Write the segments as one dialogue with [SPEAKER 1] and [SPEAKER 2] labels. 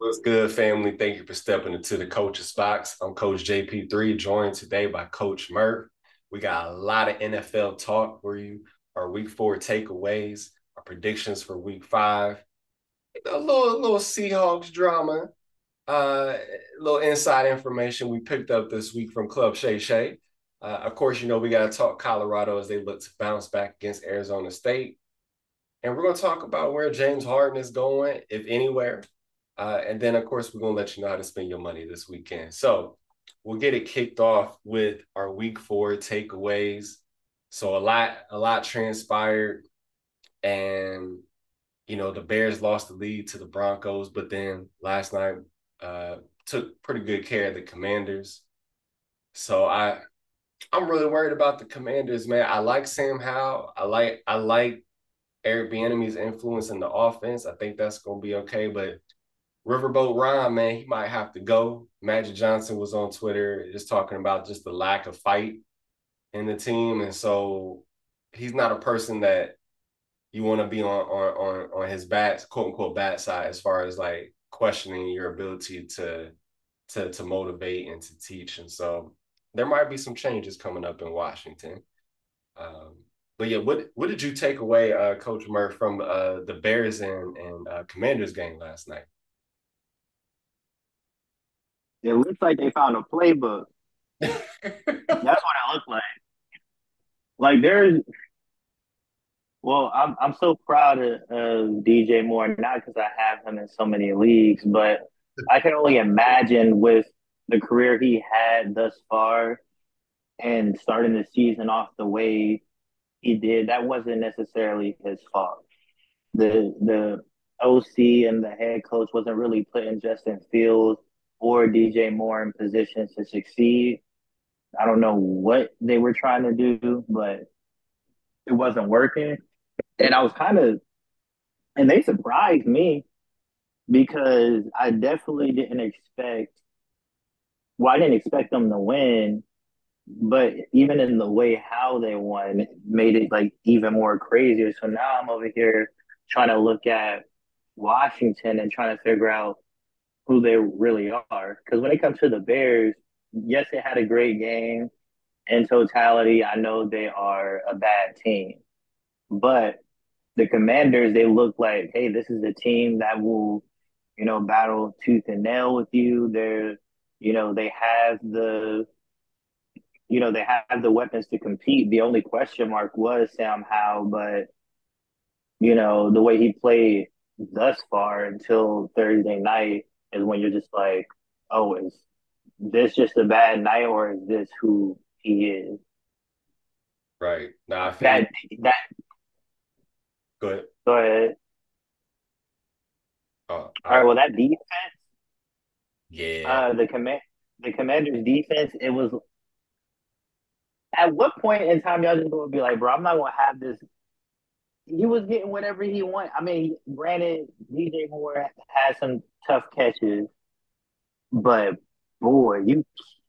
[SPEAKER 1] What's good, family? Thank you for stepping into the coach's box. I'm Coach JP3, joined today by Coach Murph. We got a lot of NFL talk for you, our week four takeaways, our predictions for week five, a little, little Seahawks drama, uh, a little inside information we picked up this week from Club Shay Shay. Uh, of course, you know, we got to talk Colorado as they look to bounce back against Arizona State. And we're going to talk about where James Harden is going, if anywhere. Uh, and then, of course, we're going to let you know how to spend your money this weekend. So we'll get it kicked off with our week four takeaways. So a lot, a lot transpired. And, you know, the Bears lost the lead to the Broncos, but then last night uh, took pretty good care of the Commanders. So I, I'm really worried about the Commanders, man. I like Sam Howell. I like, I like Eric Bieniemy's influence in the offense. I think that's to be okay, but Riverboat Ron, man, he might have to go. Magic Johnson was on Twitter just talking about just the lack of fight in the team. And so he's not a person that you want to be on on on on his bad quote unquote bad side as far as like questioning your ability to to to motivate and to teach. And so there might be some changes coming up in Washington. Um, but yeah, what what did you take away, uh, Coach Murph, from uh, the Bears and and uh, Commanders game last night?
[SPEAKER 2] It looks like they found a playbook. That's what it looked like. Like there's, well, I'm I'm so proud of, of DJ Moore, not because I have him in so many leagues, but I can only imagine with the career he had thus far and starting the season off the way he did, that wasn't necessarily his fault. The the OC and the head coach wasn't really putting Justin Fields or DJ Moore in positions to succeed. I don't know what they were trying to do, but it wasn't working. And I was kind of, and they surprised me because I definitely didn't expect, well, I didn't expect them to win, but even in the way how they won made it like even more crazier. So now I'm over here trying to look at Washington and trying to figure out who they really are. Because when it comes to the Bears, yes, they had a great game. In totality, I know they are a bad team. But the Commanders, they look like, hey, this is a team that will, you know, battle tooth and nail with you. They're, you know, they have the, you know, they have the weapons to compete. The only question mark was Sam Howell, but, you know, the way he played thus far until Thursday night, is when you're just like, oh, is this just a bad night or is this who he is?
[SPEAKER 1] Right. Now I
[SPEAKER 2] think that that
[SPEAKER 1] go ahead.
[SPEAKER 2] Go ahead. Oh, all right. Well, that defense.
[SPEAKER 1] Yeah.
[SPEAKER 2] Uh, the command, the commander's defense. It was. At what point in time y'all just gonna be like, bro? I'm not gonna have this he was getting whatever he wanted. I mean, granted, DJ Moore had some tough catches, but boy, you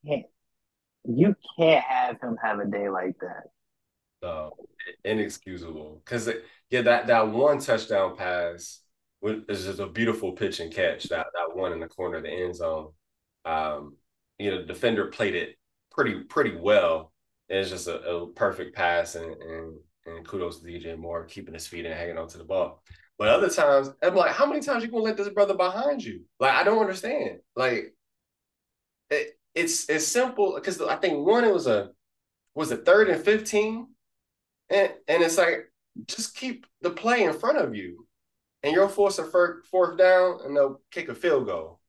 [SPEAKER 2] can't you can't have him have a day like that.
[SPEAKER 1] No, inexcusable. Because yeah, that that one touchdown pass was just a beautiful pitch and catch. That that one in the corner of the end zone. Um, you know, the defender played it pretty pretty well. It's just a, a perfect pass and, and and kudos to DJ Moore keeping his feet and hanging on to the ball. But other times, I'm like, how many times you gonna let this brother behind you? Like, I don't understand. Like, it, it's it's simple because I think one it was a was it third and fifteen, and and it's like just keep the play in front of you, and you'll force a fourth, fourth down, and they'll kick a field goal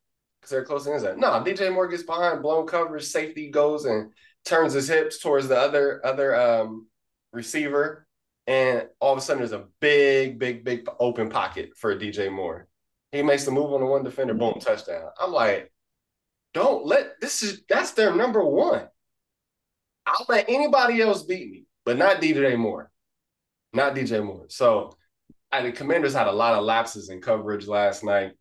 [SPEAKER 1] because they're close to No, DJ Moore gets behind blown coverage, safety goes and turns his hips towards the other other um receiver, and all of a sudden there's a big, big, big open pocket for DJ Moore. He makes the move on the one defender, boom, touchdown. I'm like, don't let this is that's their number one. I'll let anybody else beat me, but not DJ Moore. Not DJ Moore. So I, the commanders had a lot of lapses in coverage last night.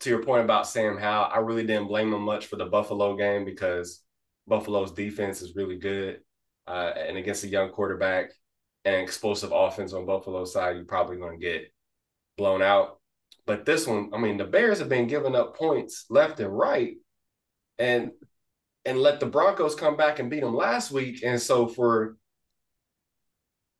[SPEAKER 1] To your point about Sam Howell, I really didn't blame him much for the Buffalo game because Buffalo's defense is really good uh, and against a young quarterback and explosive offense on Buffalo side, you're probably going to get blown out. But this one, I mean, the Bears have been giving up points left and right, and and let the Broncos come back and beat them last week. And so for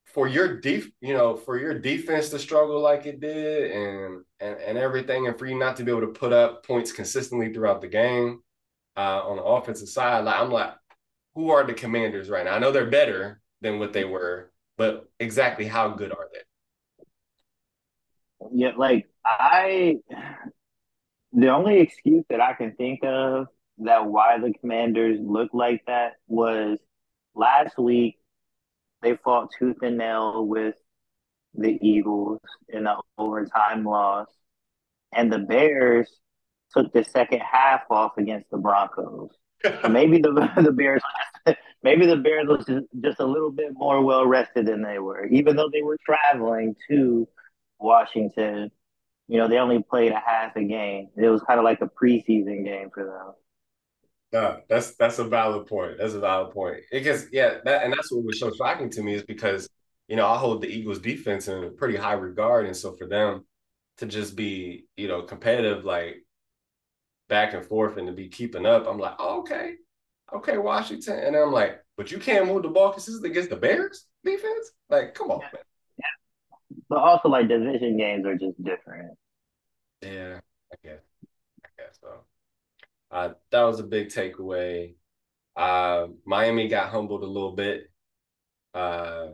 [SPEAKER 1] for your def, you know, for your defense to struggle like it did, and and and everything, and for you not to be able to put up points consistently throughout the game uh, on the offensive side, like I'm like, who are the Commanders right now? I know they're better than what they were, but exactly how good are they?
[SPEAKER 2] Yeah, like I, the only excuse that I can think of that why the Commanders look like that was last week they fought tooth and nail with the Eagles in an overtime loss, and the Bears took the second half off against the Broncos. Maybe the the Bears maybe the Bears was just, just a little bit more well rested than they were, even though they were traveling to Washington. You know, they only played a half a game. It was kind of like a preseason game for them.
[SPEAKER 1] No, that's that's a valid point. That's a valid point. Because yeah, that and that's what was so shocking to me is because you know I hold the Eagles defense in pretty high regard, and so for them to just be you know competitive like back and forth and to be keeping up, I'm like, oh, okay, okay, Washington, and I'm like, but you can't move the ball consistently against the Bears defense. Like, come on,
[SPEAKER 2] yeah. man. Yeah. But also, like division games are just different.
[SPEAKER 1] Yeah, I guess. I guess so. Uh, that was a big takeaway. Uh, Miami got humbled a little bit uh,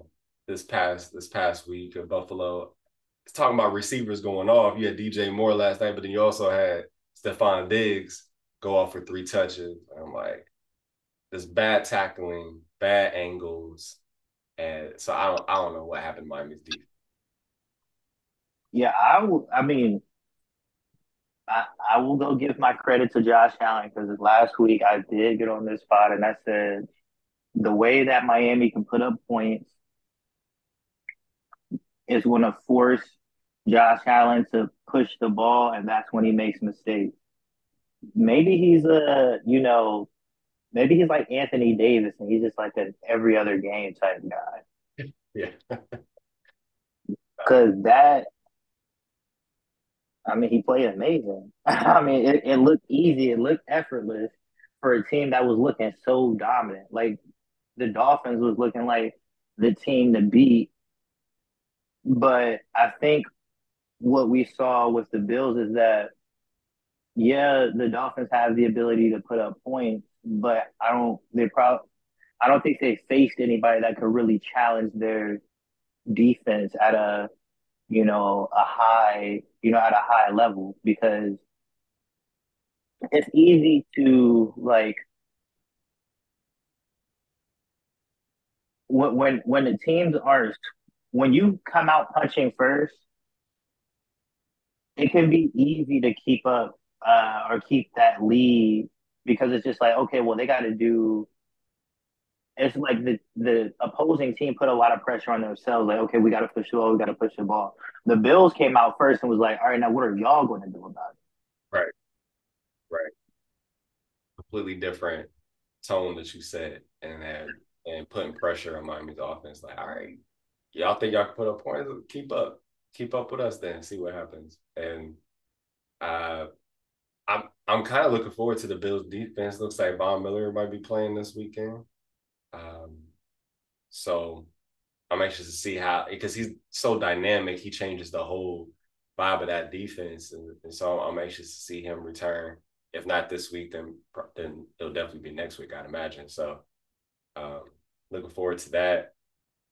[SPEAKER 1] this past this past week of Buffalo. It's talking about receivers going off. You had DJ Moore last night, but then you also had Stefon Diggs go off for three touches. I'm like, this bad tackling, bad angles, and so I don't I don't know what happened to Miami's defense.
[SPEAKER 2] Yeah, I will I mean, I, I will go give my credit to Josh Allen because last week I did get on this spot and I said the way that Miami can put up points is going to force Josh Allen to push the ball, and that's when he makes mistakes. Maybe he's a, you know, maybe he's like Anthony Davis and he's just like an every other game type guy.
[SPEAKER 1] Yeah.
[SPEAKER 2] Because that I mean, he played amazing. I mean, it, it looked easy. It looked effortless for a team that was looking so dominant. Like the Dolphins was looking like the team to beat. But I think what we saw with the Bills is that, yeah, the Dolphins have the ability to put up points, but I don't. They probably. I don't think they faced anybody that could really challenge their defense at a you know, a high, you know, at a high level because it's easy to like when when when the teams are when you come out punching first, it can be easy to keep up uh, or keep that lead because it's just like okay, well they got to do it's like the the opposing team put a lot of pressure on themselves. Like, okay, we got to push the ball, we got to push the ball. The Bills came out first and was like, all right, now what are y'all going to do about it?
[SPEAKER 1] Right, right. Completely different tone that you said, and then and putting pressure on Miami's offense. Like, all right, y'all think y'all can put up points? Keep up, keep up with us, then see what happens. And uh, I'm I'm kind of looking forward to the Bills defense. Looks like Von Miller might be playing this weekend. Um, so I'm anxious to see how because he's so dynamic, he changes the whole vibe of that defense, and, and, so I'm anxious to see him return. If not this week, then then it'll definitely be next week, I'd imagine. So, um, looking forward to that.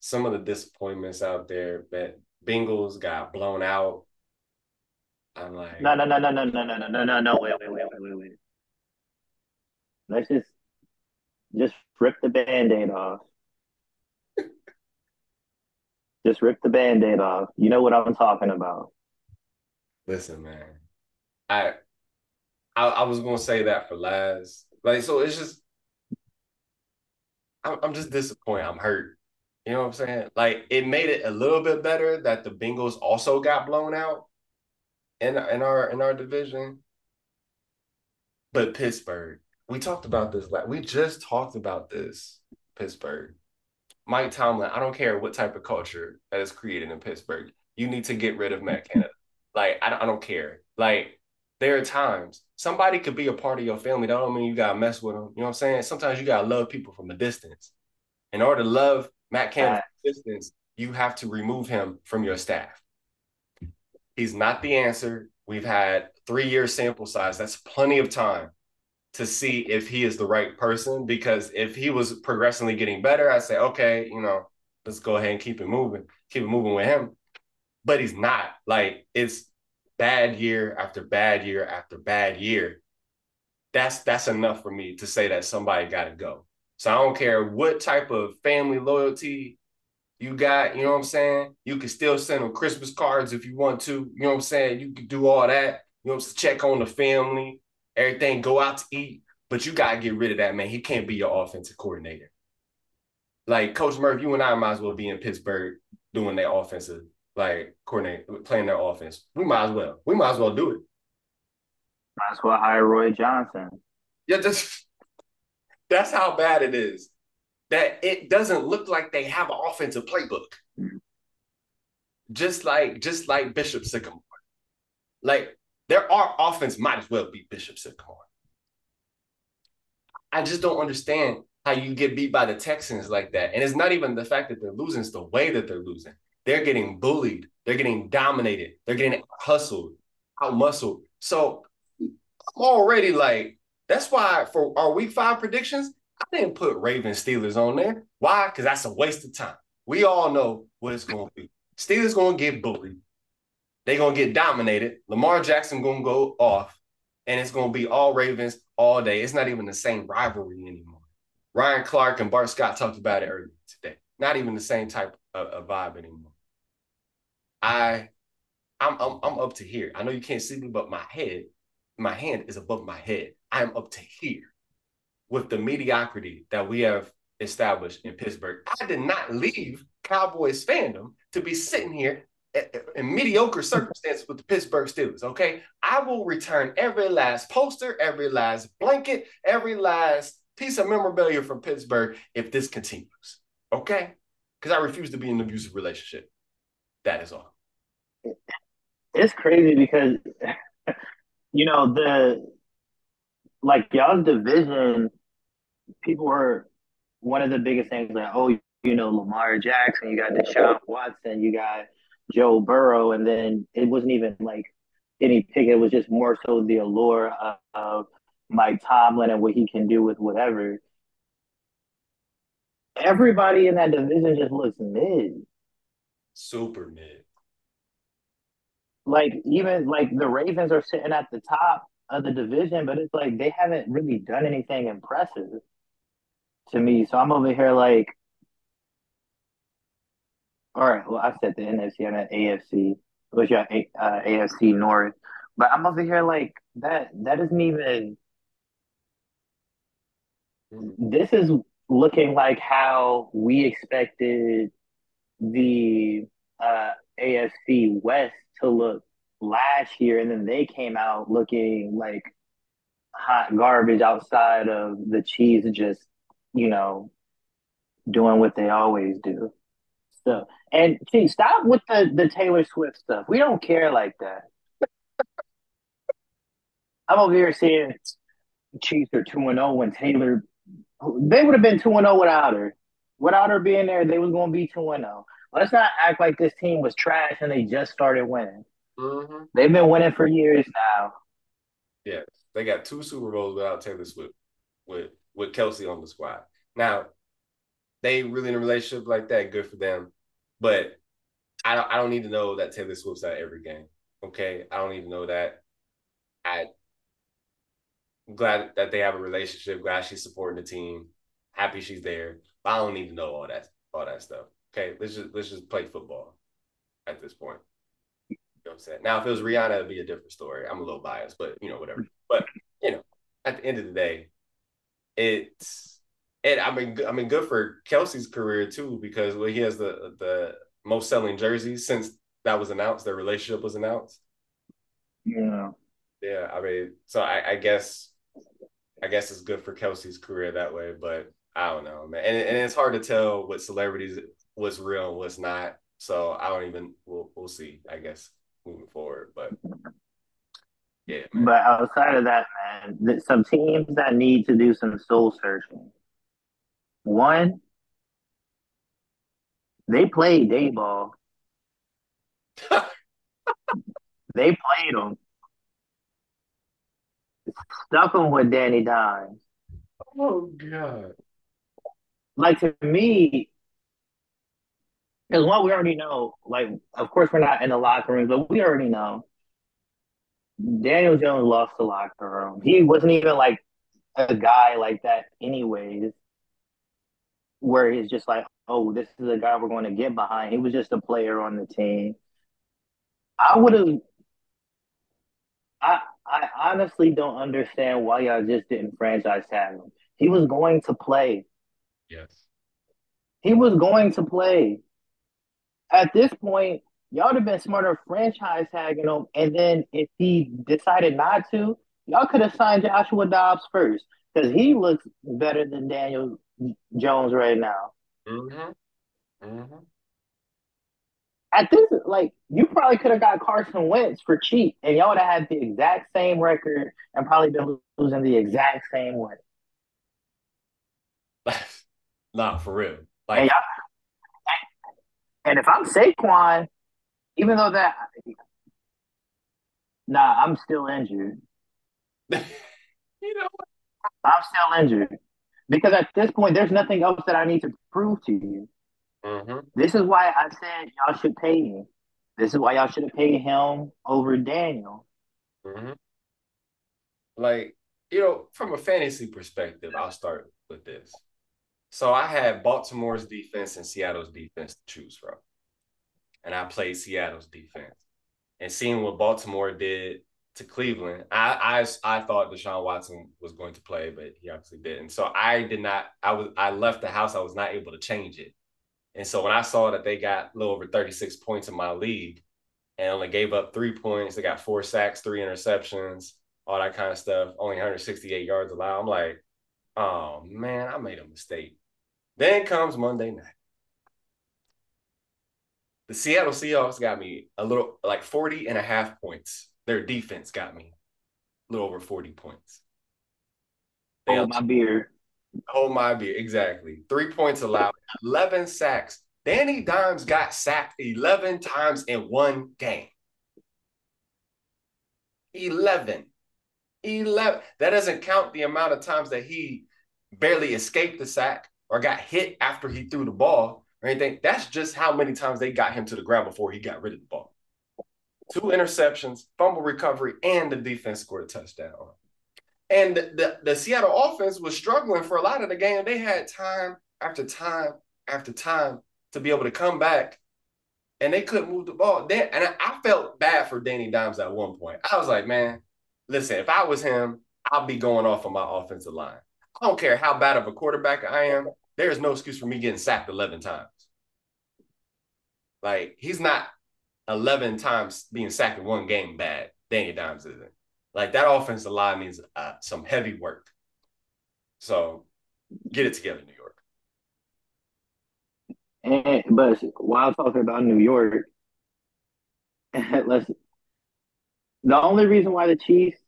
[SPEAKER 1] Some of the disappointments out there, but Bengals got blown out. I'm like,
[SPEAKER 2] no, no, no, no, no, no, no, no, no, no, no, wait, wait, wait, wait, wait, wait. Let's just just rip the band-aid off. Just rip the band-aid off. You know what I'm talking about.
[SPEAKER 1] Listen, man. I I, I was gonna say that for last. Like, so it's just I'm, I'm just disappointed. I'm hurt. You know what I'm saying? Like it made it a little bit better that the Bengals also got blown out in in our in our division. But Pittsburgh, we talked about this. Like we just talked about this. Pittsburgh, Mike Tomlin. I don't care what type of culture that is created in Pittsburgh. You need to get rid of Matt Canada. Like I, I don't care. Like there are times somebody could be a part of your family. That don't mean you gotta mess with them. You know what I'm saying? Sometimes you gotta love people from a distance. In order to love Matt Campbell from a distance, you have to remove him from your staff. He's not the answer. We've had three year sample size. That's plenty of time to see if he is the right person. Because if he was progressively getting better, I say, okay, you know, let's go ahead and keep it moving, keep it moving with him. But he's not. Like it's bad year after bad year after bad year. That's that's enough for me to say that somebody got to go. So I don't care what type of family loyalty you got, you know what I'm saying? You can still send them Christmas cards if you want to. You know what I'm saying? You can do all that. You know, check on the family, everything, go out to eat. But you gotta get rid of that man. He can't be your offensive coordinator. Like Coach Murph, you and I might as well be in Pittsburgh doing their offensive, like coordinate, playing their offense. We might as well. We might as well do it.
[SPEAKER 2] Might as well hire Roy Johnson.
[SPEAKER 1] Yeah, just that's how bad it is that it doesn't look like they have an offensive playbook. Mm-hmm. Just like just like Bishop Sycamore. Like there are offense might as well be Bishop Sycamore. I just don't understand how you get beat by the Texans like that. And it's not even the fact that they're losing, it's the way that they're losing. They're getting bullied, they're getting dominated, they're getting hustled, out muscled. So I'm already like, that's why for our week five predictions, I didn't put Ravens Steelers on there. Why? Because that's a waste of time. We all know what it's going to be. Steelers going to get bullied. They're going to get dominated. Lamar Jackson going to go off, and it's going to be all Ravens all day. It's not even the same rivalry anymore. Ryan Clark and Bart Scott talked about it earlier today. Not even the same type of, of vibe anymore. I, I'm, I'm, I'm up to here. I know you can't see me, but my head, my hand is above my head. I'm up to here with the mediocrity that we have established in Pittsburgh. I did not leave Cowboys fandom to be sitting here in mediocre circumstances with the Pittsburgh Steelers. Okay, I will return every last poster, every last blanket, every last piece of memorabilia from Pittsburgh if this continues. Okay, because I refuse to be in an abusive relationship. That is all.
[SPEAKER 2] It's crazy because you know the like y'all's division, people were one of the biggest things like, oh, you know, Lamar Jackson, you got Deshaun Watson, you got Joe Burrow, and then it wasn't even like any pick. It was just more so the allure of, of Mike Tomlin and what he can do with whatever. Everybody in that division just looks mid.
[SPEAKER 1] Super mid.
[SPEAKER 2] Like even like the Ravens are sitting at the top of the division, but it's like they haven't really done anything impressive to me. So I'm over here like, all right, well, I said the NFC and the AFC, which yeah, uh, AFC North, but I'm over here like that. That isn't even. This is looking like how we expected the uh, AFC West to look last year, and then they came out looking like hot garbage outside of the Chiefs just, you know, doing what they always do. So, and gee, stop with the, the Taylor Swift stuff. We don't care like that. I'm over here seeing Chiefs are 2 0 when Taylor, they would have been 2 0 without her. Without her being there, they was going to be 2 0. Let's not act like this team was trash and they just started winning. Mm-hmm. They've been winning for years now.
[SPEAKER 1] Yes, they got two Super Bowls without Taylor Swift, with with Kelce on the squad. Now, they really in a relationship like that. Good for them, but I don't. I don't need to know that Taylor Swift's at every game. Okay, I don't need to know that. I am glad that they have a relationship. Glad she's supporting the team. Happy she's there. But I don't need to know all that all that stuff. Okay, let's just let's just play football at this point You know what I'm saying? Now, if it was Rihanna, it'd be a different story. I'm a little biased, but you know, whatever. But you know, at the end of the day, it's and I mean, I mean, good for Kelce's career too because well, he has the the most selling jerseys since that was announced. Their relationship was announced.
[SPEAKER 2] Yeah.
[SPEAKER 1] Yeah, I mean, so I, I guess, I guess it's good for Kelce's career that way, but I don't know, man. And, and it's hard to tell what celebrities what's real and what's not. So I don't even. We'll we'll see. I guess. moving forward. But yeah,
[SPEAKER 2] man. But outside of that, man, some teams that need to do some soul searching. One, they played day ball. they played them. Stuck them with Danny Dimes.
[SPEAKER 1] Oh God!
[SPEAKER 2] Like to me, because what we already know, like of course we're not in the locker room, but we already know Daniel Jones lost the locker room. He wasn't even like a guy like that, anyways. Where he's just like, oh, this is a guy we're going to get behind. He was just a player on the team. I would have. I I honestly don't understand why y'all just didn't franchise tag him. He was going to play.
[SPEAKER 1] Yes.
[SPEAKER 2] He was going to play. At this point, y'all would have been smarter franchise tagging him. And then if he decided not to, y'all could have signed Joshua Dobbs first because he looks better than Daniel Jones right now.
[SPEAKER 1] Mm-hmm. Mm-hmm.
[SPEAKER 2] At this, like, you probably could have got Carson Wentz for cheap, and y'all would have had the exact same record and probably been losing the exact same way.
[SPEAKER 1] Not for real. Like, and,
[SPEAKER 2] and if I'm Saquon, even though that, nah, I'm still injured.
[SPEAKER 1] you know what?
[SPEAKER 2] I'm still injured because at this point, there's nothing else that I need to prove to you.
[SPEAKER 1] Mm-hmm.
[SPEAKER 2] This is why I said y'all should pay me. This is why y'all should have paid him over Daniel.
[SPEAKER 1] Mm-hmm. Like you know, from a fantasy perspective, I'll start with this. So I had Baltimore's defense and Seattle's defense to choose from and I played Seattle's defense. And seeing what Baltimore did to Cleveland, I I I thought Deshaun Watson was going to play, but he obviously didn't. So I did not. I was I left the house. I was not able to change it. And so when I saw that they got a little over 36 points in my league and only gave up three points, they got four sacks, three interceptions, all that kind of stuff, only 168 yards allowed. I'm like, oh man, I made a mistake. Then comes Monday night the Seattle Seahawks got me a little like 40 and a half points. Their defense got me a little over 40 points.
[SPEAKER 2] They hold my beer.
[SPEAKER 1] Hold my beer. Exactly. Three points allowed, 11 sacks. Danny Dimes got sacked 11 times in one game. 11. 11. That doesn't count the amount of times that he barely escaped the sack or got hit after he threw the ball or anything. That's just how many times they got him to the ground before he got rid of the ball. Two interceptions, fumble recovery, and the defense scored a touchdown. And the, the, the Seattle offense was struggling for a lot of the game. They had time after time after time to be able to come back, and they couldn't move the ball. They, and I, felt bad for Danny Dimes at one point. I was like, man, listen, if I was him, I'll be going off on my offensive line. I don't care how bad of a quarterback I am. There's no excuse for me getting sacked 11 times. Like he's not 11 times being sacked in one game bad. Danny Dimes isn't. Like that offensive line needs uh, some heavy work. So get it together, New York.
[SPEAKER 2] And but while talking about New York, let's the only reason why the Chiefs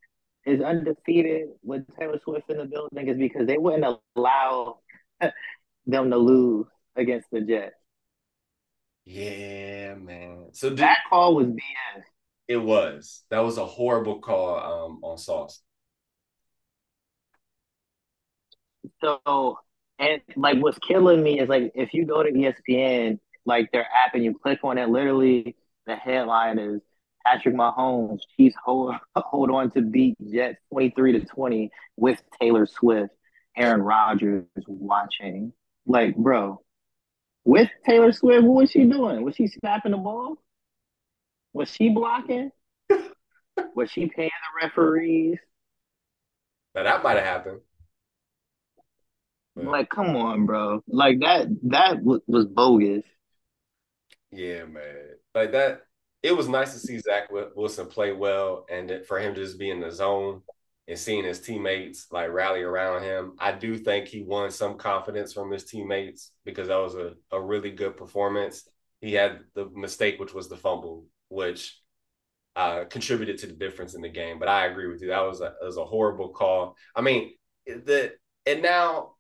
[SPEAKER 2] is undefeated with Taylor Swift in the building is because they wouldn't allow them to lose against the Jets.
[SPEAKER 1] Yeah, man. So did,
[SPEAKER 2] that call was BS.
[SPEAKER 1] It was. That was a horrible call um, on Sauce.
[SPEAKER 2] So, and like what's killing me is like if you go to ESPN, like their app, and you click on it, literally the headline is Patrick Mahomes Chiefs hold hold on to beat Jets twenty three to twenty with Taylor Swift, Aaron Rodgers watching. Like, bro, with Taylor Swift, what was she doing? Was she snapping the ball? Was she blocking? was she paying the referees?
[SPEAKER 1] Now that might have happened.
[SPEAKER 2] Like, come on, bro. Like that. That w- was bogus.
[SPEAKER 1] Yeah, man. Like that. It was nice to see Zach Wilson play well, and for him to just be in the zone and seeing his teammates like rally around him. I do think he won some confidence from his teammates because that was a, a really good performance. He had the mistake, which was the fumble, which uh, contributed to the difference in the game. But I agree with you. That was a, was a horrible call. I mean, the and now,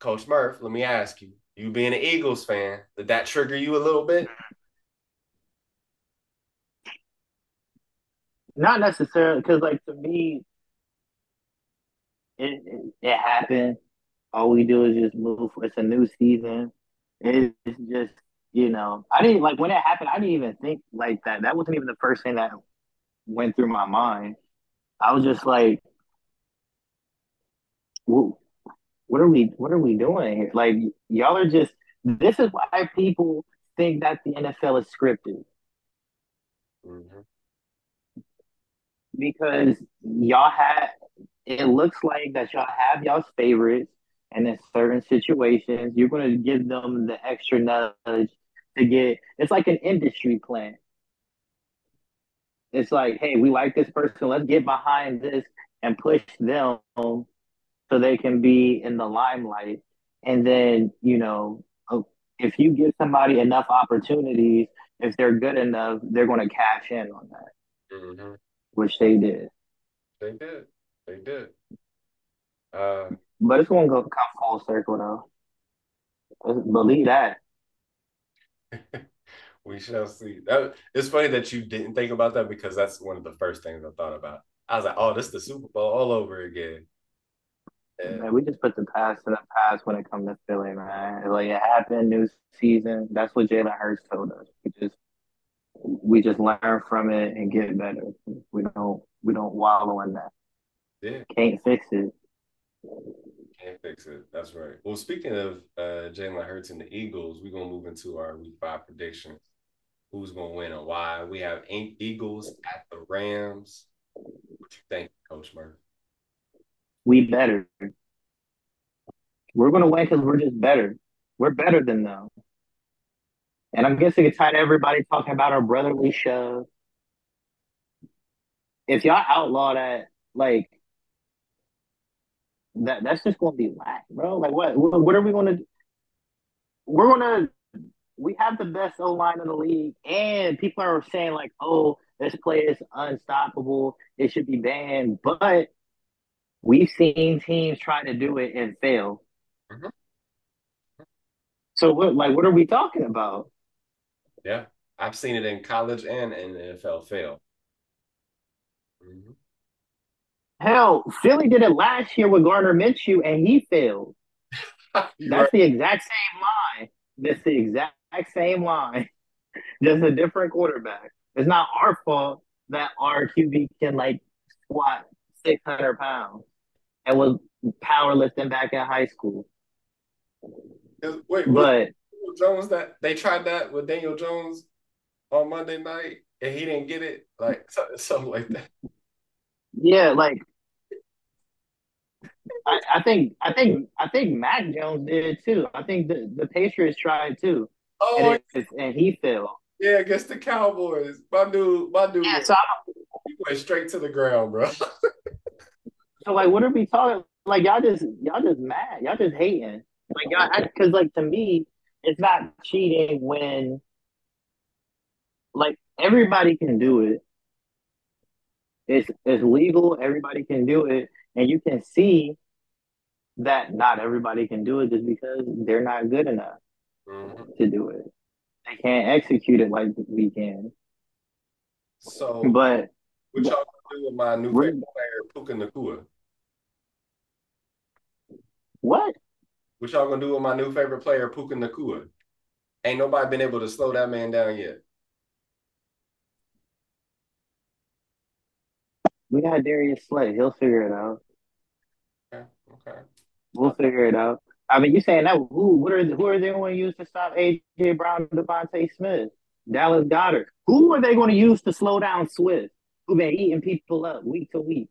[SPEAKER 1] Coach Murph, let me ask you: You being an Eagles fan, did that trigger you a little bit?
[SPEAKER 2] Not necessarily, because like to me, it, it, it happened. All we do is just move. For it's a new season. It's just you know, I didn't like when it happened. I didn't even think like that. That wasn't even the first thing that went through my mind. I was just like, what, what are we what are we doing here? Like y'all are just this is why people think that the NFL is scripted. Mm-hmm. Because y'all have it looks like that y'all have y'all's favorites and in certain situations you're gonna give them the extra nudge to get it's like an industry plan. It's like, hey, we like this person, let's get behind this and push them so they can be in the limelight. And then, you know, uh, if you give somebody enough opportunities, if they're good enough, they're going to cash in on that, mm-hmm. Which they did.
[SPEAKER 1] They did. They did. Uh,
[SPEAKER 2] but it's going to go come full circle, though. Believe that.
[SPEAKER 1] we shall see. That, it's funny that you didn't think about that because that's one of the first things I thought about. I was like, oh, this is the Super Bowl all over again.
[SPEAKER 2] Man, we just put the past in the past when it comes to Philly, man. Like it happened, new season. That's what Jalen Hurts told us. We just we just learn from it and get better. We don't we don't wallow in that.
[SPEAKER 1] Yeah.
[SPEAKER 2] Can't fix it.
[SPEAKER 1] Can't fix it. That's right. Well, speaking of uh, Jalen Hurts and the Eagles, we're gonna move into our Week Five predictions. Who's gonna win and why? We have Eagles at the Rams. What you think, Coach Murphy?
[SPEAKER 2] We better. We're gonna win because we're just better. We're better than them. And I'm guessing it's tired of everybody talking about our brotherly shove. If y'all outlaw that, like that that's just gonna be whack, bro. Like what what are we gonna do? We're gonna we have the best O line in the league, and people are saying like, oh, this play is unstoppable. It should be banned. But we've seen teams try to do it and fail. Mm-hmm. So what like what are we talking about?
[SPEAKER 1] Yeah. I've seen it in college and in the NFL fail.
[SPEAKER 2] Mm-hmm. Hell, Philly did it last year with Gardner Minshew, and he failed. That's right. the exact same line. That's the exact same line, just a different quarterback. It's not our fault that our QB can like squat six hundred pounds and was powerlifting back in high school.
[SPEAKER 1] Wait, but Jones that they tried that with Daniel Jones on Monday night and he didn't get it, like something like that.
[SPEAKER 2] Yeah, like I, I, think I think I think Mac Jones did too. I think the, the Patriots tried too. Oh, and, it, and he failed.
[SPEAKER 1] Yeah, against the Cowboys. My dude, my dude, yeah, so he went straight to the ground, bro.
[SPEAKER 2] so like, what are we talking? Like y'all just y'all just mad. Y'all just hating. Like y'all, because like to me, it's not cheating when like everybody can do it. It's it's legal. Everybody can do it, and you can see that not everybody can do it just because they're not good enough mm-hmm. to do it. They can't execute it like we can.
[SPEAKER 1] So,
[SPEAKER 2] but
[SPEAKER 1] what y'all gonna do with my new favorite player, Puka Nacua?
[SPEAKER 2] What?
[SPEAKER 1] What y'all gonna do with my new favorite player, Puka Nacua? Ain't nobody been able to slow that man down yet.
[SPEAKER 2] We got Darius Slay. He'll figure it out.
[SPEAKER 1] Okay. Okay.
[SPEAKER 2] We'll figure it out. I mean, you saying that who? What are who are they going to use to stop AJ Brown, DeVonta Smith, Dallas Goedert? Who are they going to use to slow down Swift, who been eating people up week to week?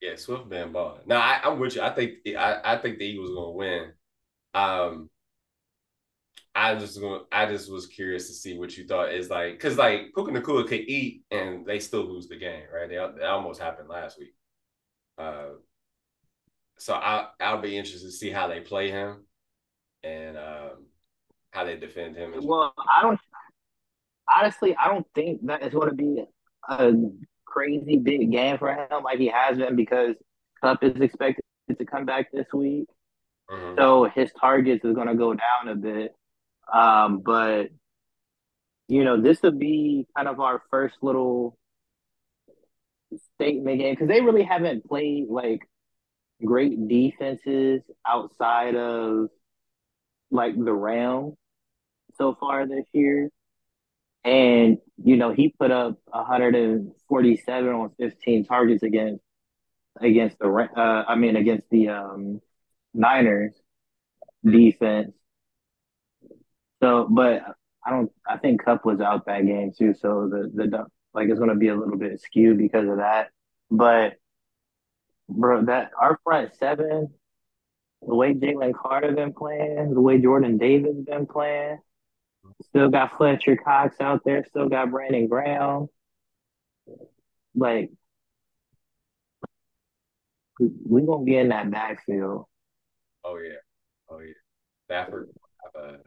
[SPEAKER 1] Yeah, Swift been balling. No, I, am with you. I think I, I think the Eagles going to win. Um, I just going I just was curious to see what you thought is like because like Puka Nacua could eat and they still lose the game, right? They, they almost happened last week. Uh, so I I'll be interested to see how they play him and um, how they defend him.
[SPEAKER 2] Well, I don't honestly I don't think that is going to be a crazy big game for him like he has been because Kupp is expected to come back this week. Mm-hmm. So his targets is going to go down a bit. Um, but, you know, this would be kind of our first little statement game because they really haven't played like great defenses outside of like the Rams so far this year. And, you know, he put up 147 on 15 targets against against the uh, I mean against the um, Niners defense. So, but I don't. I think Kupp was out that game too. So the the like it's going to be a little bit skewed because of that. But bro, that our front seven, the way Jalen Carter been playing, the way Jordan Davis been playing, still got Fletcher Cox out there, still got Brandon Graham. Like we gonna be in that backfield.
[SPEAKER 1] Oh yeah, oh yeah. Stafford have a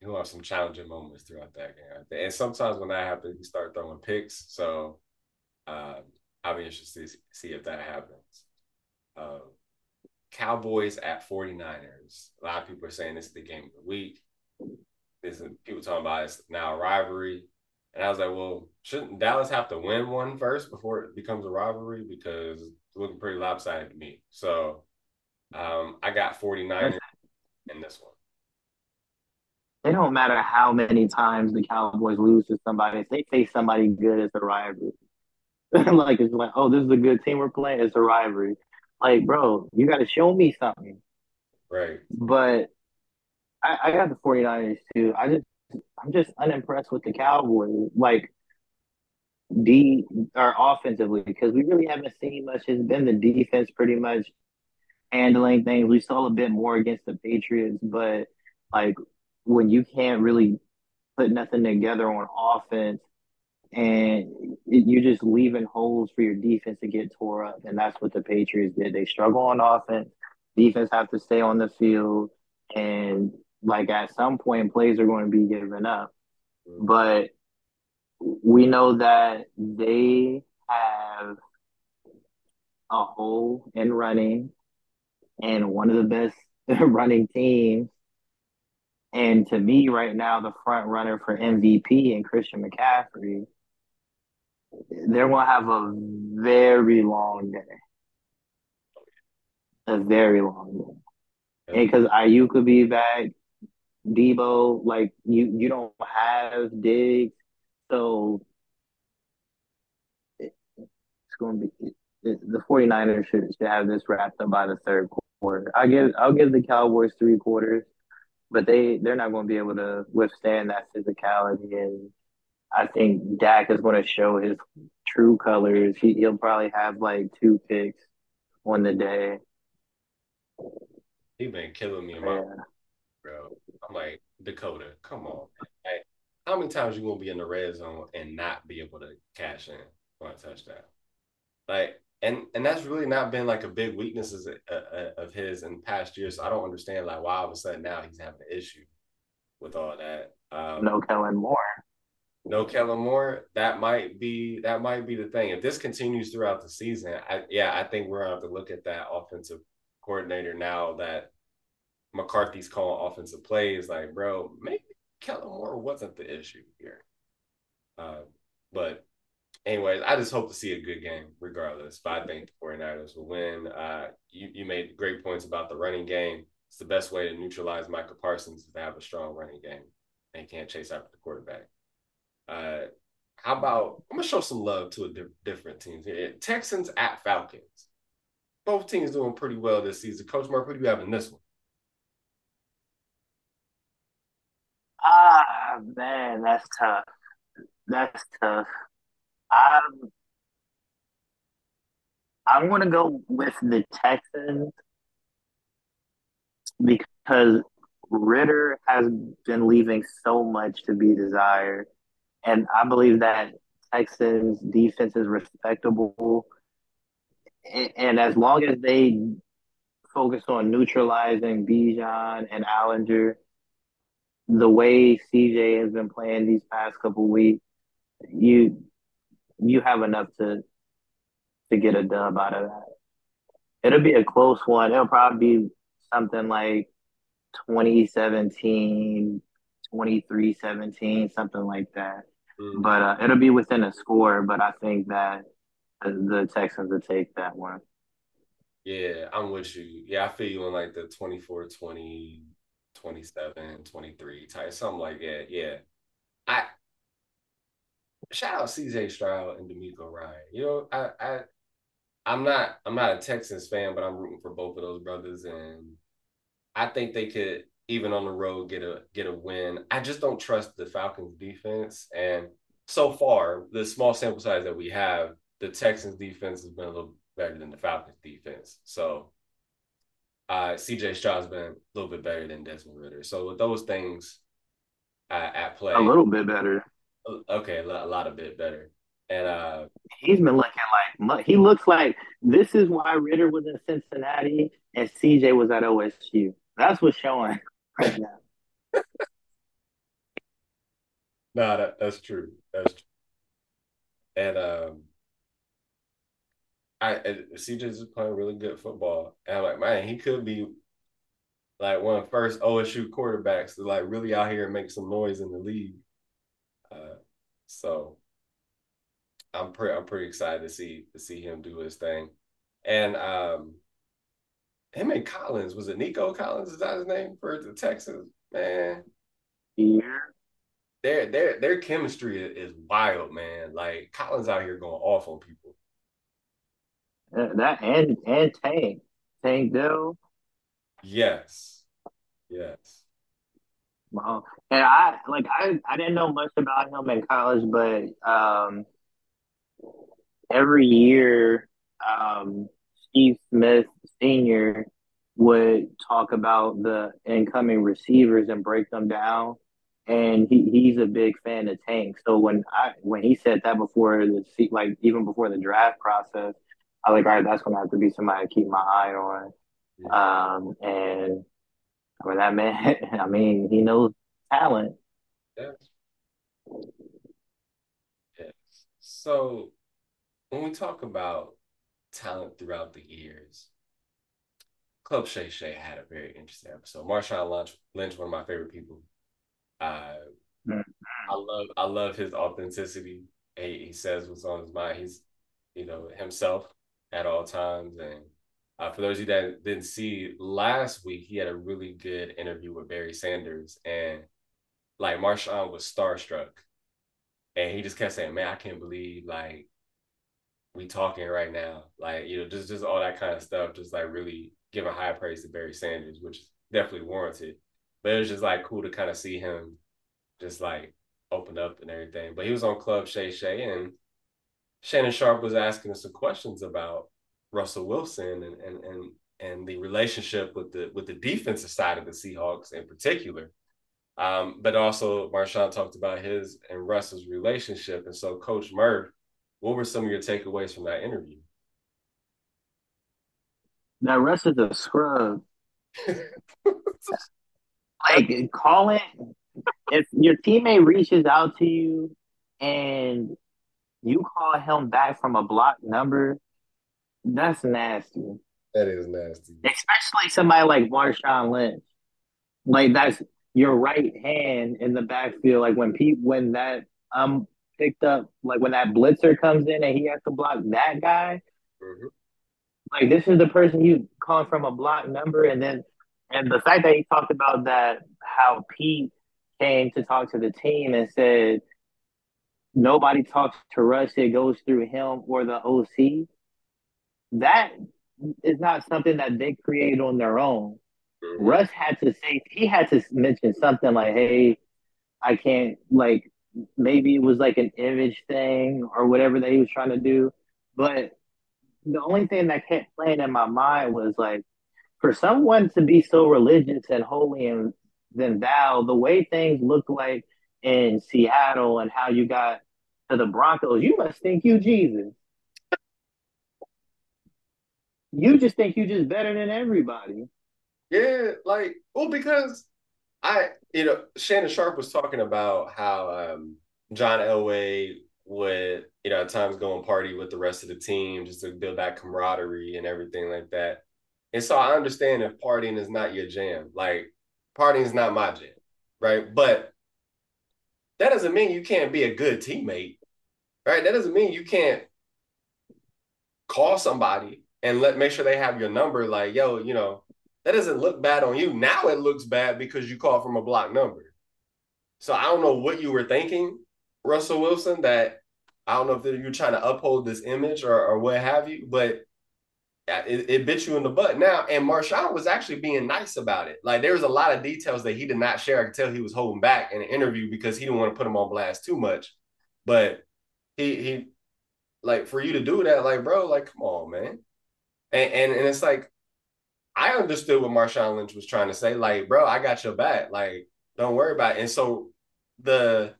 [SPEAKER 1] he'll have some challenging moments throughout that game. And sometimes when that happens, he start throwing picks. So um, I'll be interested to see if that happens. Um, Cowboys at 49ers. A lot of people are saying this is the game of the week. This is people talking about it's now a rivalry. And I was like, well, shouldn't Dallas have to win one first before it becomes a rivalry? Because it's looking pretty lopsided to me. So um, I got 49ers in this one.
[SPEAKER 2] It don't matter how many times the Cowboys lose to somebody. If they face somebody good, it's a rivalry. like it's like, oh, this is a good team we're playing. It's a rivalry. Like, bro, you got to show me something.
[SPEAKER 1] Right.
[SPEAKER 2] But I, I got the 49ers too. I just, I'm just unimpressed with the Cowboys. Like, D or offensively because we really haven't seen much. It's been the defense pretty much handling things. We saw a bit more against the Patriots, but like when you can't really put nothing together on offense and you're just leaving holes for your defense to get tore up. And that's what the Patriots did. They struggle on offense. Defense have to stay on the field. And like at some point, plays are going to be given up. But we know that they have a hole in running and one of the best running teams. And to me, right now, the front runner for MVP and Christian McCaffrey, they're going to have a very long day. A very long day. And because Aiyuk could be back, Deebo, like you, you don't have Diggs, so it's going to be the 49ers should, should have this wrapped up by the third quarter. I give I'll give the Cowboys three quarters, but they they're not going to be able to withstand that physicality. And I think Dak is going to show his true colors. He he'll probably have like two picks on the day.
[SPEAKER 1] He been killing me, yeah. bro. I'm like Dakota, come on. How many times you gonna be in the red zone and not be able to cash in on a touchdown? Like and and that's really not been like a big weakness of, uh, uh, of his in past years. So I don't understand like why all of a sudden now he's having an issue with all that.
[SPEAKER 2] Um, no Kellen Moore.
[SPEAKER 1] No Kellen Moore. That might be that might be the thing. If this continues throughout the season, I, yeah, I think we're gonna have to look at that offensive coordinator now that McCarthy's calling offensive plays. Like, bro, maybe Kellen Moore wasn't the issue here. Uh, but anyways, I just hope to see a good game regardless. But I think the 49ers will win. Uh, you, you made great points about the running game. It's the best way to neutralize Micah Parsons to have a strong running game. And can't chase after the quarterback. Uh, how about I'm gonna show some love to a di- different teams here. Texans at Falcons. Both teams doing pretty well this season. Coach Mark, who do you have in this one?
[SPEAKER 2] Ah man, that's tough. That's tough. I'm going to go with the Texans because Ridder has been leaving so much to be desired. And I believe that Texans defense is respectable. And as long as they focus on neutralizing Bijan and Allgeier, the way CJ has been playing these past couple weeks, you you have enough to to get a dub out of that. It'll be a close one. It'll probably be something like 2017, 23 17, something like that. Mm-hmm. But uh, it'll be within a score. But I think that the Texans will take that one.
[SPEAKER 1] Yeah, I'm with you. Yeah, I feel you on like the 24 20, 27, 23 type, something like that. Yeah. I shout out CJ Stroud and DeMeco Ryan. You know, I I I'm not I'm not a Texans fan, but I'm rooting for both of those brothers, and I think they could even on the road get a get a win. I just don't trust the Falcons defense, and so far the small sample size that we have, the Texans defense has been a little better than the Falcons defense. So uh, CJ Stroud's been a little bit better than Desmond Ridder. So with those things uh, at play,
[SPEAKER 2] a little bit better.
[SPEAKER 1] Okay, a lot, a bit better. And uh,
[SPEAKER 2] he's been looking like he looks like this is why Ridder was in Cincinnati and CJ was at OSU. That's what's showing right now.
[SPEAKER 1] no, that, that's true. That's true. And um, I CJ's is playing really good football. And I'm like, man, he could be like one of the first OSU quarterbacks to like really out here and make some noise in the league. Uh, so I'm pretty I'm pretty excited to see to see him do his thing. And um him and Collins, was it Nico Collins? Is that his name for the Texans? Man.
[SPEAKER 2] Yeah.
[SPEAKER 1] Their their their chemistry is wild, man. Like Collins out here going off on people.
[SPEAKER 2] that and and Tank. Tank Dell.
[SPEAKER 1] Yes. Yes.
[SPEAKER 2] Wow. And I like I I didn't know much about him in college, but um, every year, um, Steve Smith Senior would talk about the incoming receivers and break them down. And he, he's a big fan of Tank. So when I when he said that before the like even before the draft process, I was like, all right, that's gonna have to be somebody to keep my eye on. Um, and I mean that man, I mean, he knows talent.
[SPEAKER 1] Yes. Yes. So when we talk about talent throughout the years, Club Shay Shay had a very interesting episode. Marshawn Lynch, Lynch one of my favorite people. Uh, mm-hmm. I love I love his authenticity. He, he says what's on his mind. He's you know himself at all times, and uh, for those of you that didn't see last week, he had a really good interview with Barry Sanders, and like Marshawn was starstruck, and he just kept saying, "Man, I can't believe like we talking right now." Like you know, just just all that kind of stuff, just like really giving high praise to Barry Sanders, which is definitely warranted. But it was just like cool to kind of see him just like open up and everything. But he was on Club Shay Shay, and Shannon Sharpe was asking us some questions about Russell Wilson and and and and the relationship with the with the defensive side of the Seahawks in particular. Um, but also Marshawn talked about his and Russell's relationship. And so Coach Murph, what were some of your takeaways from that interview?
[SPEAKER 2] That Russ is a scrub. like call it if your teammate reaches out to you and you call him back from a blocked number, that's nasty.
[SPEAKER 1] That is nasty.
[SPEAKER 2] Especially somebody like Marshawn Lynch. Like that's your right hand in the backfield. Like when Pete when that um picked up, like when that blitzer comes in and he has to block that guy. Mm-hmm. Like this is the person you call from a block number, and then and the fact that he talked about that how Pete came to talk to the team and said nobody talks to Russ, it goes through him or the OC. That is not something that they create on their own. Mm-hmm. Russ had to say he had to mention something like, "Hey, I can't like maybe it was like an image thing or whatever that he was trying to do." But the only thing that kept playing in my mind was like, for someone to be so religious and holy and then thou, the way things look like in Seattle and how you got to the Broncos, you must think you Jesus. You just think you just better than everybody.
[SPEAKER 1] Yeah, like well, because I, you know, Shannon Sharpe was talking about how um, John Elway would you know, at times go and party with the rest of the team just to build that camaraderie and everything like that. And so I understand if partying is not your jam, like partying is not my jam, right? But that doesn't mean you can't be a good teammate, right? That doesn't mean you can't call somebody and let make sure they have your number. Like, yo, you know, that doesn't look bad on you. Now it looks bad because you called from a block number. So I don't know what you were thinking, Russell Wilson, that I don't know if you're trying to uphold this image or, or what have you, but it, it bit you in the butt now. And Marshawn was actually being nice about it. Like there was a lot of details that he did not share. I could tell he was holding back in an interview because he didn't want to put him on blast too much. But he he like for you to do that, like bro, like come on, man. And and, and it's like I understood what Marshawn Lynch was trying to say. Like, bro, I got your back. Like, don't worry about it. And so the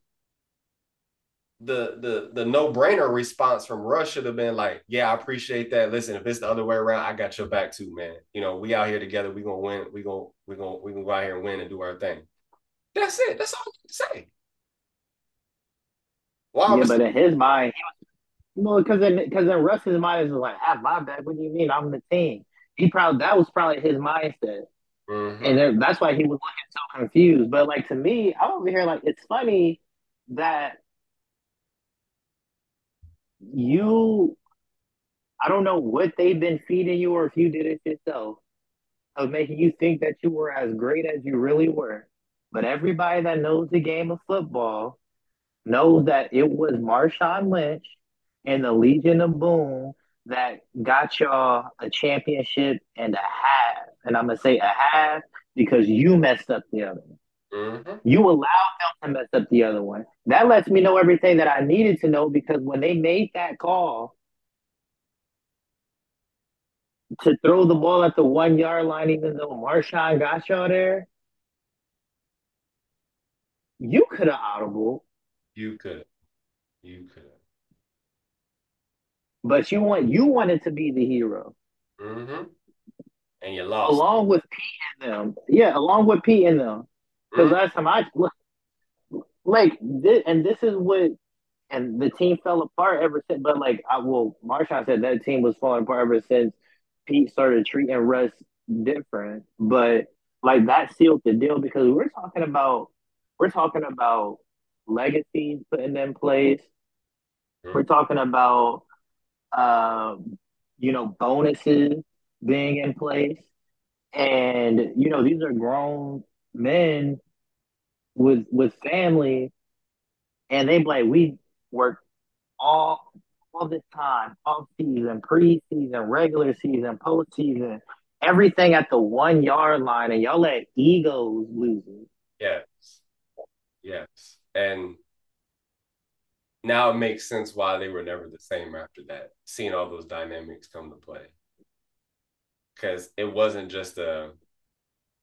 [SPEAKER 1] the the the no brainer response from Russ should have been like, yeah, I appreciate that. Listen, if it's the other way around, I got your back too, man. You know, we out here together. We gonna win. We gonna we gonna we gonna go out here and win and do our thing. That's it. That's all I to say.
[SPEAKER 2] Wow, yeah, but in his mind, well, because in because then Russ's mind is like, have my back. What do you mean? I'm the team. He probably that was probably his mindset. Mm-hmm. And that's why he was looking so confused. But like to me, I'm over here like it's funny that you I don't know what they've been feeding you or if you did it yourself of making you think that you were as great as you really were. But everybody that knows the game of football knows that it was Marshawn Lynch and the Legion of Boom that got y'all a championship and a half. And I'm gonna say a half because you messed up the other one. Mm-hmm. You allowed them to mess up the other one. That lets me know everything that I needed to know because when they made that call to throw the ball at the one yard line, even though Marshawn got y'all there, you could have audible.
[SPEAKER 1] You could. You could.
[SPEAKER 2] But you want you wanted to be the hero.
[SPEAKER 1] Mm-hmm. And you lost.
[SPEAKER 2] Along with Pete and them. Yeah, along with Pete and them. Because mm-hmm. last time I like this, and this is what and the team fell apart ever since. But like I will, Marshawn said that team was falling apart ever since Pete started treating Russ different. But like that sealed the deal because we're talking about we're talking about legacies putting them in place. Mm-hmm. We're talking about um, you know bonuses being in place, and you know these are grown men with with family, and they like we work all all this time, off season, preseason, regular season, postseason, everything at the one yard line, and y'all let egos lose it.
[SPEAKER 1] Yes, yes, and now it makes sense why they were never the same after that. Seeing all those dynamics come to play, because it wasn't just a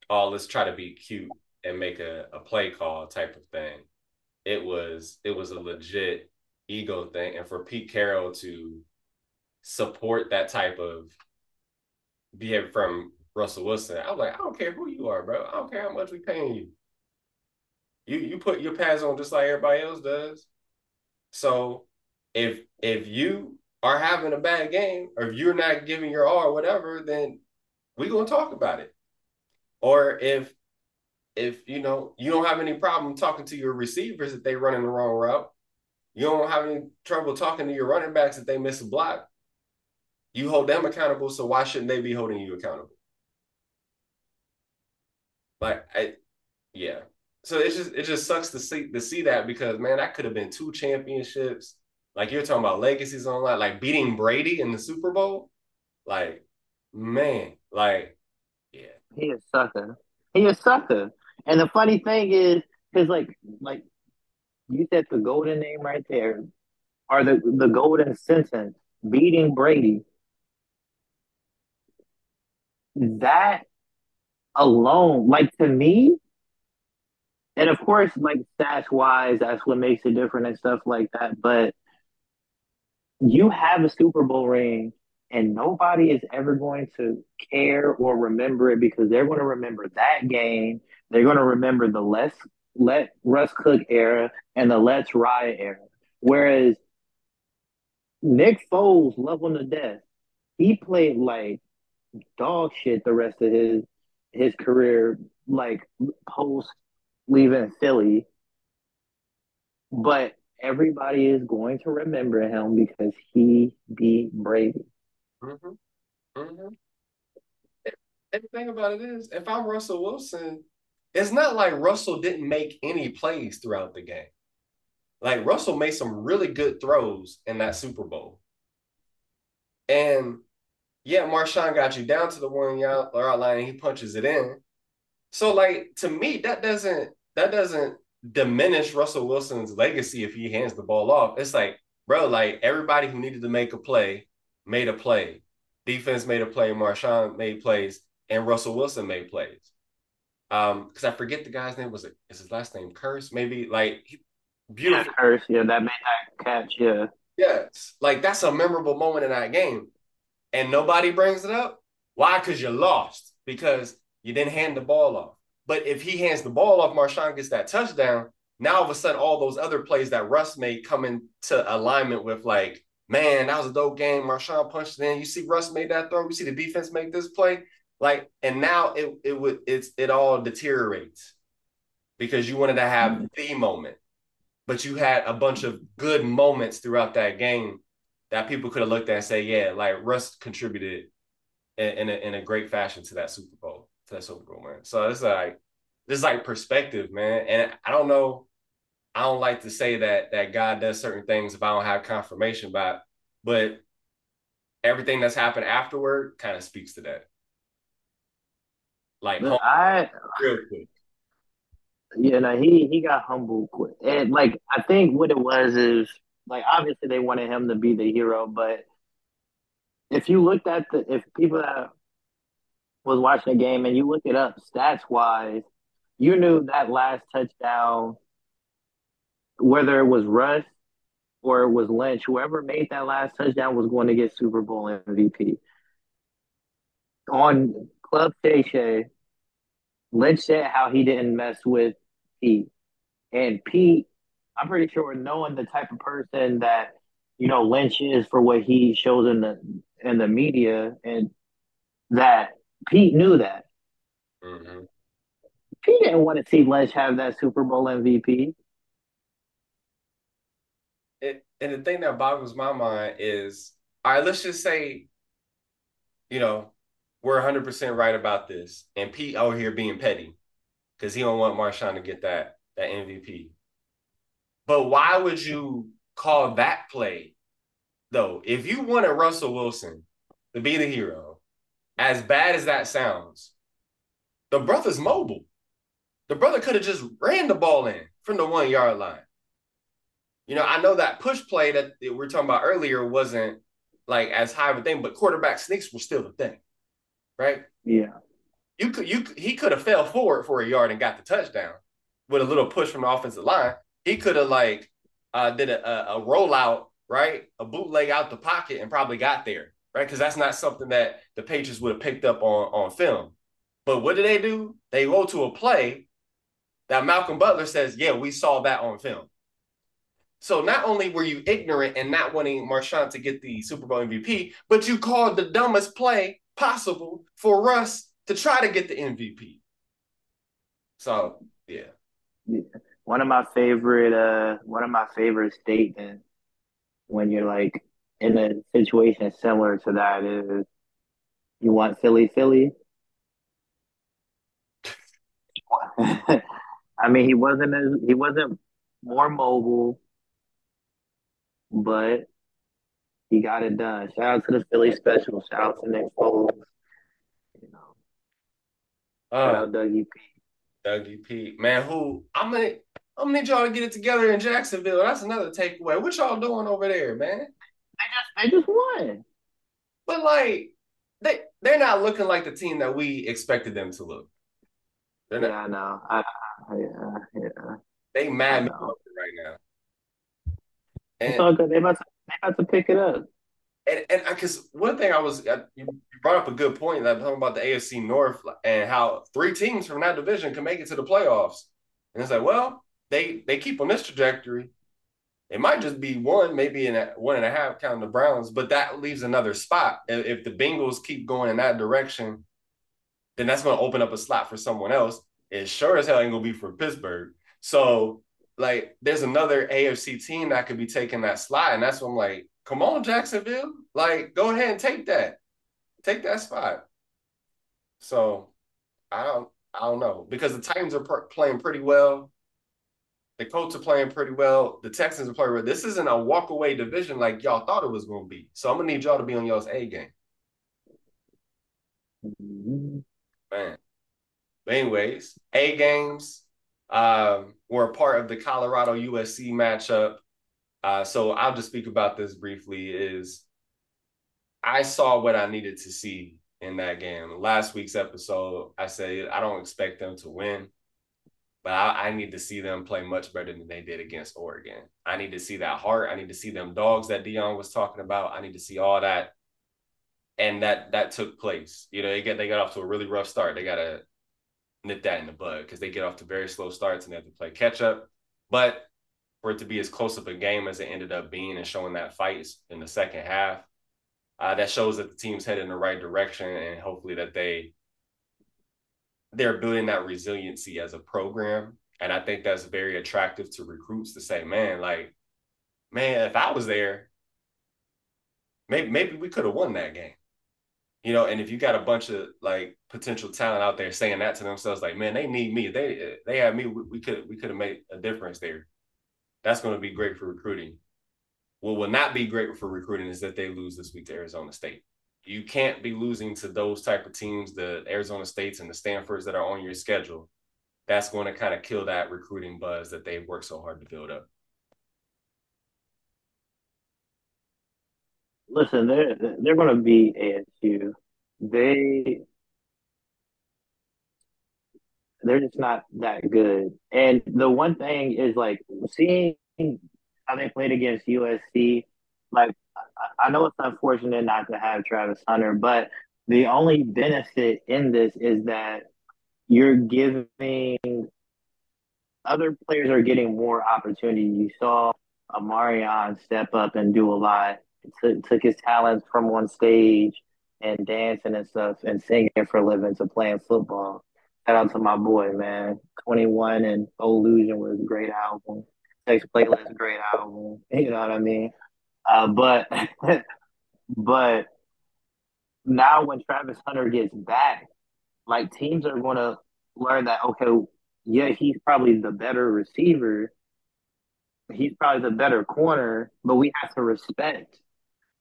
[SPEAKER 1] oh let's try to be cute and make a, a play call type of thing. It was it was a legit ego thing, and for Pete Carroll to support that type of behavior from Russell Wilson, I was like, I don't care who you are, bro. I don't care how much we paying you. You you put your pads on just like everybody else does. So if if you are having a bad game or if you're not giving your all or whatever, then we're gonna talk about it. Or if if you know you don't have any problem talking to your receivers if they running the wrong route, you don't have any trouble talking to your running backs if they miss a block. You hold them accountable, so why shouldn't they be holding you accountable? Like I yeah. So it just it just sucks to see to see that because man, that could have been two championships. Like you're talking about legacies online, like beating Brady in the Super Bowl. Like, man, like, yeah.
[SPEAKER 2] He is sucker. He is sucker. And the funny thing is, because like like you said the golden name right there, or the the golden sentence, beating Brady. That alone, like to me, and of course, like stats wise, that's what makes it different and stuff like that. But you have a Super Bowl ring and nobody is ever going to care or remember it because they're going to remember that game. They're going to remember the less let Russ Cook era and the Let's Riot era. Whereas Nick Foles, love him to death. He played like dog shit the rest of his his career, like post leaving Philly. But everybody is going to remember him because he beat Brady.
[SPEAKER 1] Mm-hmm. Mm-hmm. And the thing about it is, if I'm Russell Wilson, it's not like Russell didn't make any plays throughout the game. Like Russell made some really good throws in that Super Bowl. And yeah, Marshawn got you down to the one yard line and he punches it in. So like to me, that doesn't that doesn't diminish Russell Wilson's legacy if he hands the ball off. It's like, bro, like everybody who needed to make a play made a play. Defense made a play, Marshawn made plays, and Russell Wilson made plays. Um, because I forget the guy's name. Was it is his last name Kearse? Maybe like he,
[SPEAKER 2] beautiful. Yeah, Kearse, yeah, that made that catch, yeah.
[SPEAKER 1] Yes, like that's a memorable moment in that game, and nobody brings it up. Why? Because you lost. Because you didn't hand the ball off. But if he hands the ball off, Marshawn gets that touchdown. Now all of a sudden, all those other plays that Russ made come into alignment with like, man, that was a dope game. Marshawn punched it in. You see Russ made that throw. You see the defense make this play. Like, and now it it would it's it all deteriorates because you wanted to have mm-hmm. the moment, but you had a bunch of good moments throughout that game that people could have looked at and say, yeah, like Russ contributed in, in a, in a great fashion to that Super Bowl to that Super Bowl, man. So it's like this is like perspective, man. And I don't know. I don't like to say that that God does certain things if I don't have confirmation about, but everything that's happened afterward kind of speaks to that. Like
[SPEAKER 2] I real quick. Yeah, no, he he got humbled quick. And like I think what it was is like obviously they wanted him to be the hero, but if you looked at the if people that was watching the game and you look it up stats wise, you knew that last touchdown, whether it was Russ or it was Lynch, whoever made that last touchdown was going to get Super Bowl MVP. On Club Shay Lynch said how he didn't mess with Pete. And Pete, I'm pretty sure knowing the type of person that, you know, Lynch is for what he shows in the in the media and that Pete knew that. Mm-hmm. Pete didn't want to see Lynch have that Super Bowl MVP.
[SPEAKER 1] It, and the thing that boggles my mind is, all right, let's just say, you know, we're 100% right about this. And Pete out here being petty because he don't want Marshawn to get that, that MVP. But why would you call that play, though? If you wanted Russell Wilson to be the hero, as bad as that sounds, the brother's mobile. The brother could have just ran the ball in from the one yard line. You know, I know that push play that we were talking about earlier wasn't like as high of a thing, but quarterback sneaks were still a thing, right?
[SPEAKER 2] Yeah.
[SPEAKER 1] You could you he could have fell forward for a yard and got the touchdown with a little push from the offensive line. He could have like uh, did a, a, a rollout, right? A bootleg out the pocket and probably got there right? Because that's not something that the Patriots would have picked up on on film. But what do they do? They go to a play that Malcolm Butler says, "Yeah, we saw that on film." So not only were you ignorant and not wanting Marshawn to get the Super Bowl MVP, but you called the dumbest play possible for Russ to try to get the MVP. So yeah.
[SPEAKER 2] yeah. One of my favorite uh one of my favorite statements when you're like in a situation similar to that is you want Philly Philly. I mean, he wasn't as he wasn't more mobile, but he got it done. Shout out to the Philly special. Shout out to Nick Foles. You know, shout
[SPEAKER 1] uh, out Dougie P. Dougie P. Man, who I'm gonna I'm gonna need y'all to get it together in Jacksonville. That's another takeaway. What y'all doing over there, man?
[SPEAKER 2] They just they just won.
[SPEAKER 1] But like they they're not looking like the team that we expected them to look.
[SPEAKER 2] They're not, yeah, I know. I, yeah, yeah.
[SPEAKER 1] They mad right now.
[SPEAKER 2] And, it's all good. They about to they about to pick it up.
[SPEAKER 1] And and because one thing I was you brought up a good point that I'm talking about the AFC North and how three teams from that division can make it to the playoffs. And it's like, well, they they keep on this trajectory It might just be one, maybe in a, one and a half counting the Browns, but that leaves another spot. If the Bengals keep going in that direction, then that's going to open up a slot for someone else. It sure as hell ain't going to be for Pittsburgh. So, like, there's another AFC team that could be taking that slot. And that's what I'm like, come on, Jacksonville. Like, go ahead and take that. Take that spot. So, I don't, I don't know because the Titans are playing pretty well. The Colts are playing pretty well. The Texans are playing well. This isn't a walk away division like y'all thought it was going to be. So I'm gonna need y'all to be on y'all's A game. Man. But anyways, A games um, were a part of the Colorado USC matchup. Uh, so I'll just speak about this briefly. Is I saw what I needed to see in that game. Last week's episode, I said I don't expect them to win. But I, I, need to see them play much better than they did against Oregon. I need to see that heart. I need to see them dogs that Deion was talking about. I need to see all that. And that that took place. You know, they get they got off to a really rough start. They gotta nip that in the bud because they get off to very slow starts and they have to play catch up. But for it to be as close of a game as it ended up being and showing that fight in the second half, uh, that shows that the team's headed in the right direction and hopefully that they they're building that resiliency as a program. And I think that's very attractive to recruits to say, man, like, man, if I was there, maybe maybe we could have won that game. You know, and if you got a bunch of like potential talent out there saying that to themselves, like, man, they need me. They they have me. We could we could have made a difference there. That's going to be great for recruiting. What will not be great for recruiting is that they lose this week to Arizona State you can't be losing to those type of teams, the Arizona States and the Stanfords that are on your schedule. That's going to kind of kill that recruiting buzz that they've worked so hard to build up.
[SPEAKER 2] Listen, they're they're going to be ASU. They they're just not that good. And the one thing is like seeing how they played against USC. Like I know it's unfortunate not to have Travis Hunter, but the only benefit in this is that you're giving other players are getting more opportunity. You saw Omarion step up and do a lot. Took, took his talents from one stage and dancing and stuff and singing for a living to playing football. Shout out to my boy, man. 21 and Ollusion was a great album. Sex Playlist, great album. You know what I mean? Uh, but but now when Travis Hunter gets back, like teams are going to learn that okay, yeah, he's probably the better receiver. He's probably the better corner, but we have to respect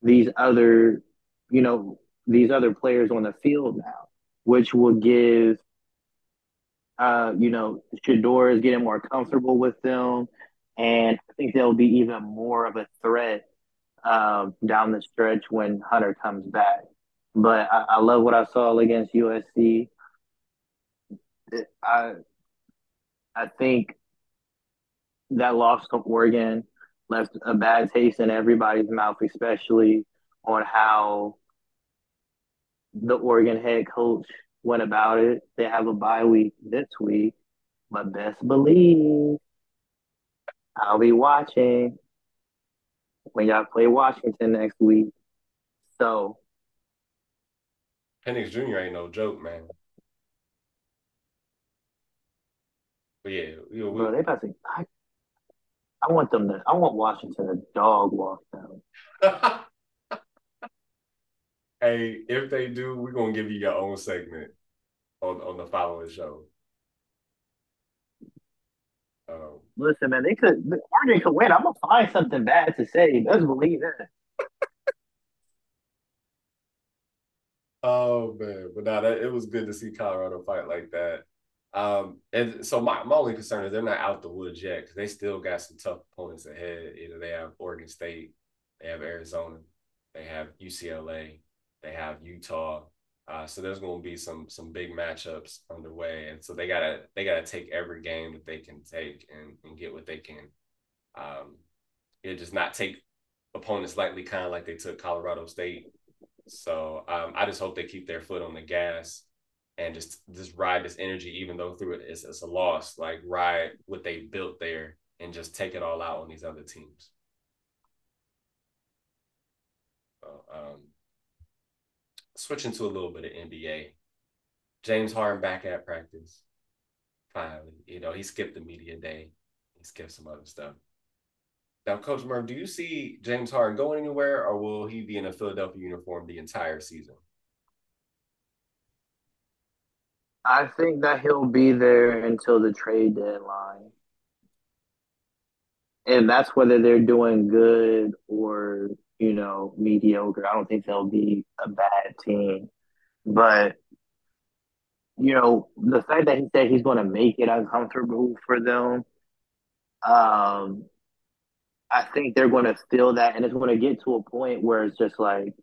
[SPEAKER 2] these other, you know, these other players on the field now, which will give, uh, you know, Shedeur is getting more comfortable with them, and I think they'll be even more of a threat um, down the stretch when Hunter comes back. But I, I love what I saw against USC. I I think that loss to Oregon left a bad taste in everybody's mouth, especially on how the Oregon head coach went about it. They have a bye week this week, but best believe I'll be watching when y'all play Washington next week. So
[SPEAKER 1] Penix Jr. ain't no joke, man. But yeah, know, we,
[SPEAKER 2] Bro, they about to. I, I want them to. I want Washington to dog walk them.
[SPEAKER 1] hey, if they do, we're gonna give you your own segment on on the following show.
[SPEAKER 2] Um, Listen, man, they could Oregon could win. I'm gonna find something bad to say. Let's believe that.
[SPEAKER 1] oh man, but now that it was good to see Colorado fight like that. Um, and so my, my only concern is they're not out the woods yet because they still got some tough opponents ahead. Either they have Oregon State, they have Arizona, they have UCLA, they have Utah, uh, so there's going to be some some big matchups underway, and so they gotta they gotta take every game that they can take and, and get what they can. Um, it just not take opponents lightly, kind of like they took Colorado State. So um, I just hope they keep their foot on the gas and just just ride this energy, even though through it it's, it's a loss. Like ride what they built there and just take it all out on these other teams. So, um, switching to a little bit of NBA. James Harden back at practice. Finally, you know, he skipped the media day. He skipped some other stuff. Now, Coach Murph, do you see James Harden going anywhere, or will he be in a Philadelphia uniform the entire season?
[SPEAKER 2] I think that he'll be there until the trade deadline. And that's whether they're doing good or, you know, mediocre. I don't think they'll be a bad team. But, you know, the fact that he said he's going to make it uncomfortable for them, um, I think they're going to feel that. And it's going to get to a point where it's just like,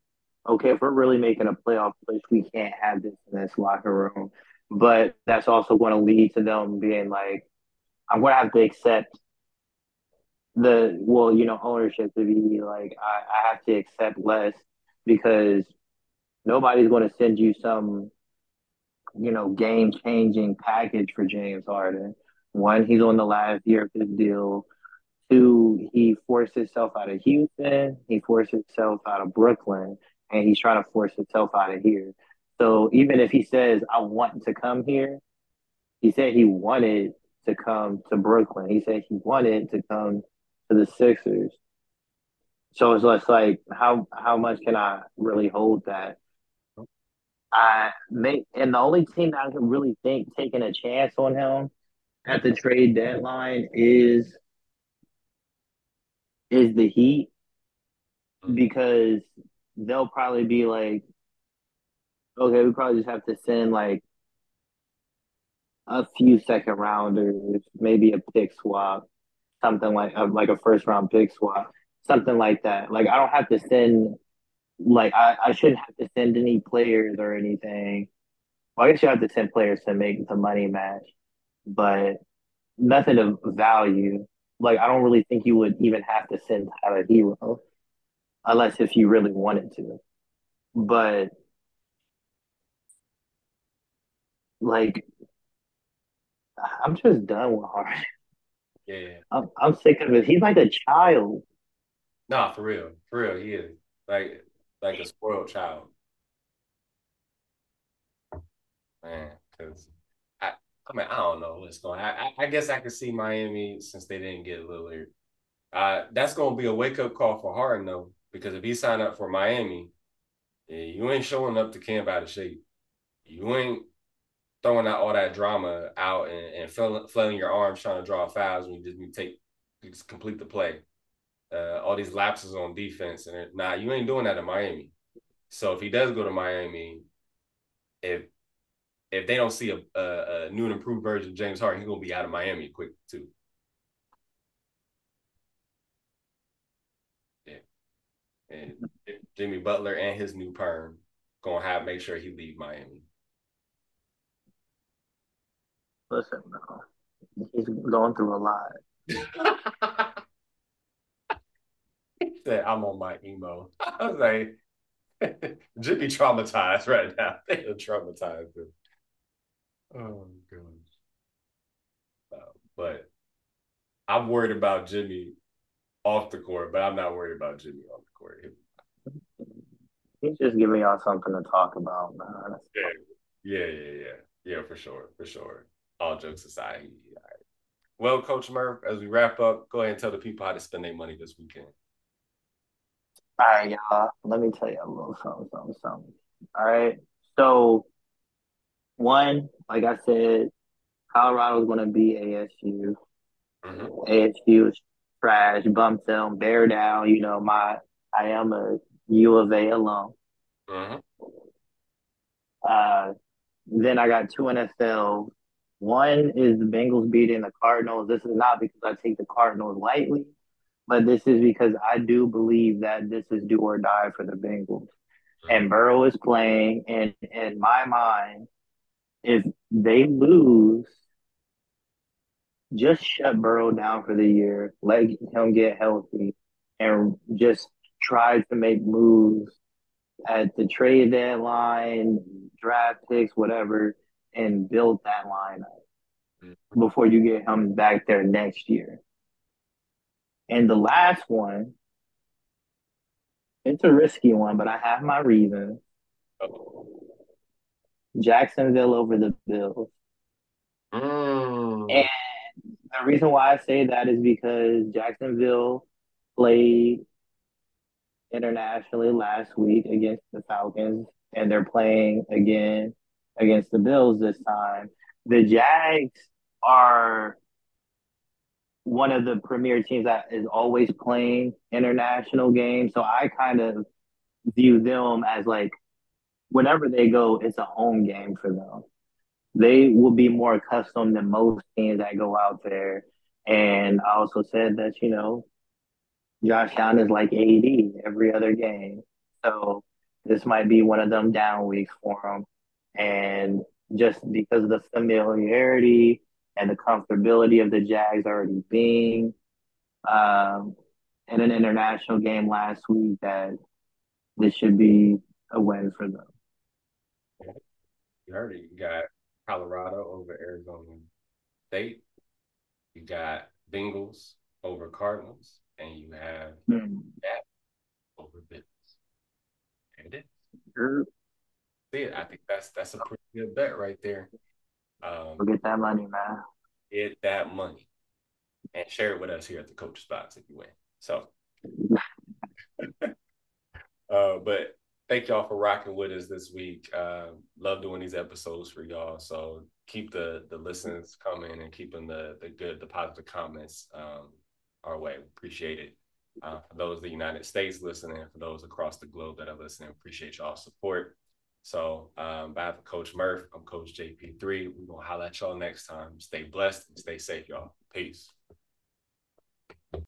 [SPEAKER 2] okay, if we're really making a playoff push, we can't have this in this locker room. But that's also going to lead to them being like, I'm going to have to accept the well, you know, ownership to be like, I, I have to accept less because nobody's going to send you some, you know, game changing package for James Harden. One, he's on the last year of his deal. Two, he forced himself out of Houston. He forced himself out of Brooklyn, and he's trying to force himself out of here. So even if he says, I want to come here, he said he wanted to come to Brooklyn. He said he wanted to come to the Sixers. So it's just like how how much can I really hold that? I make and the only team that I can really think taking a chance on him at the trade deadline is is the Heat because they'll probably be like, okay, we probably just have to send like a few second rounders, maybe a pick swap, something like a, like a first round pick swap, something like that. Like I don't have to send like I, I shouldn't have to send any players or anything. Well, I guess you have to send players to make the money match, but nothing of value. Like I don't really think you would even have to send Tyler Herro unless if you really wanted to. But like I'm just done with Harden.
[SPEAKER 1] Yeah,
[SPEAKER 2] I'm, I'm sick of it. He's like a child.
[SPEAKER 1] Nah, for real, for real, he is like like a spoiled child, man. Because I, I mean, I don't know what's going. I, I guess I could see Miami since they didn't get Lillard. Uh, that's gonna be a wake up call for Harden though, because if he signed up for Miami, yeah, you ain't showing up to camp out of shape. You ain't throwing out all that drama out and, and flailing your arms trying to draw fouls when you just take you just complete the play. Uh, all these lapses on defense and nah, you ain't doing that in Miami. So if he does go to Miami, if if they don't see a, a, a new and improved version of James Harden, he's gonna be out of Miami quick too. Yeah, and Jimmy Butler and his new perm gonna have make sure he leave Miami.
[SPEAKER 2] Listen, bro, he's going through a lot.
[SPEAKER 1] said, I'm on my emo. I was like, Jimmy traumatized right now. They are traumatized. Oh gosh. Uh, but I'm worried about Jimmy off the court, but I'm not worried about Jimmy on the court.
[SPEAKER 2] He's just giving y'all something to talk about, man.
[SPEAKER 1] Yeah, yeah, yeah, yeah, yeah, for sure, for sure all jokes aside. He, all right. Well, Coach Murph, as we wrap up, go ahead and tell the people how to spend their money this weekend.
[SPEAKER 2] All right, y'all. Let me tell you a little something, something, something. All right. So, one, like I said, Colorado's going to be ASU. Mm-hmm. ASU is trash, bump them, bear down. You know, my I am a U of A alum. Mm-hmm. Uh, then I got two NFL one is the Bengals beating the Cardinals. This is not because I take the Cardinals lightly, but this is because I do believe that this is do or die for the Bengals. And Burrow is playing, and in my mind, if they lose, just shut Burrow down for the year, let him get healthy, and just try to make moves at the trade deadline, draft picks, whatever and build that lineup mm-hmm. before you get him back there next year. And the last one It's a risky one, but I have my reasons. Jacksonville over the Bills. Mm. And the reason why I say that is because Jacksonville played internationally last week against the Falcons, and they're playing again against the Bills this time. The Jags are one of the premier teams that is always playing international games. So I kind of view them as like whenever they go, it's a home game for them. They will be more accustomed than most teams that go out there. And I also said that, you know, Josh Allen is like AD every other game. So this might be one of them down weeks for him. And just because of the familiarity and the comfortability of the Jags already being um, in an international game last week, that this should be a win for them.
[SPEAKER 1] You already got Colorado over Arizona State. You got Bengals over Cardinals, and you have mm. that over Bills. And it is. See it. I think that's that's a pretty good bet right there.
[SPEAKER 2] Um, get that money, man.
[SPEAKER 1] Get that money, and share it with us here at the Coach's Box if you win. So, uh, but thank y'all for rocking with us this week. Uh, love doing these episodes for y'all. So keep the the listens coming and keeping the the good, the positive comments um, our way. Appreciate it. Uh, for those in the United States listening, for those across the globe that are listening, appreciate y'all support. So, um, behalf of Coach Murph, I'm Coach JP3. We're gonna holler at y'all next time. Stay blessed and stay safe, y'all. Peace.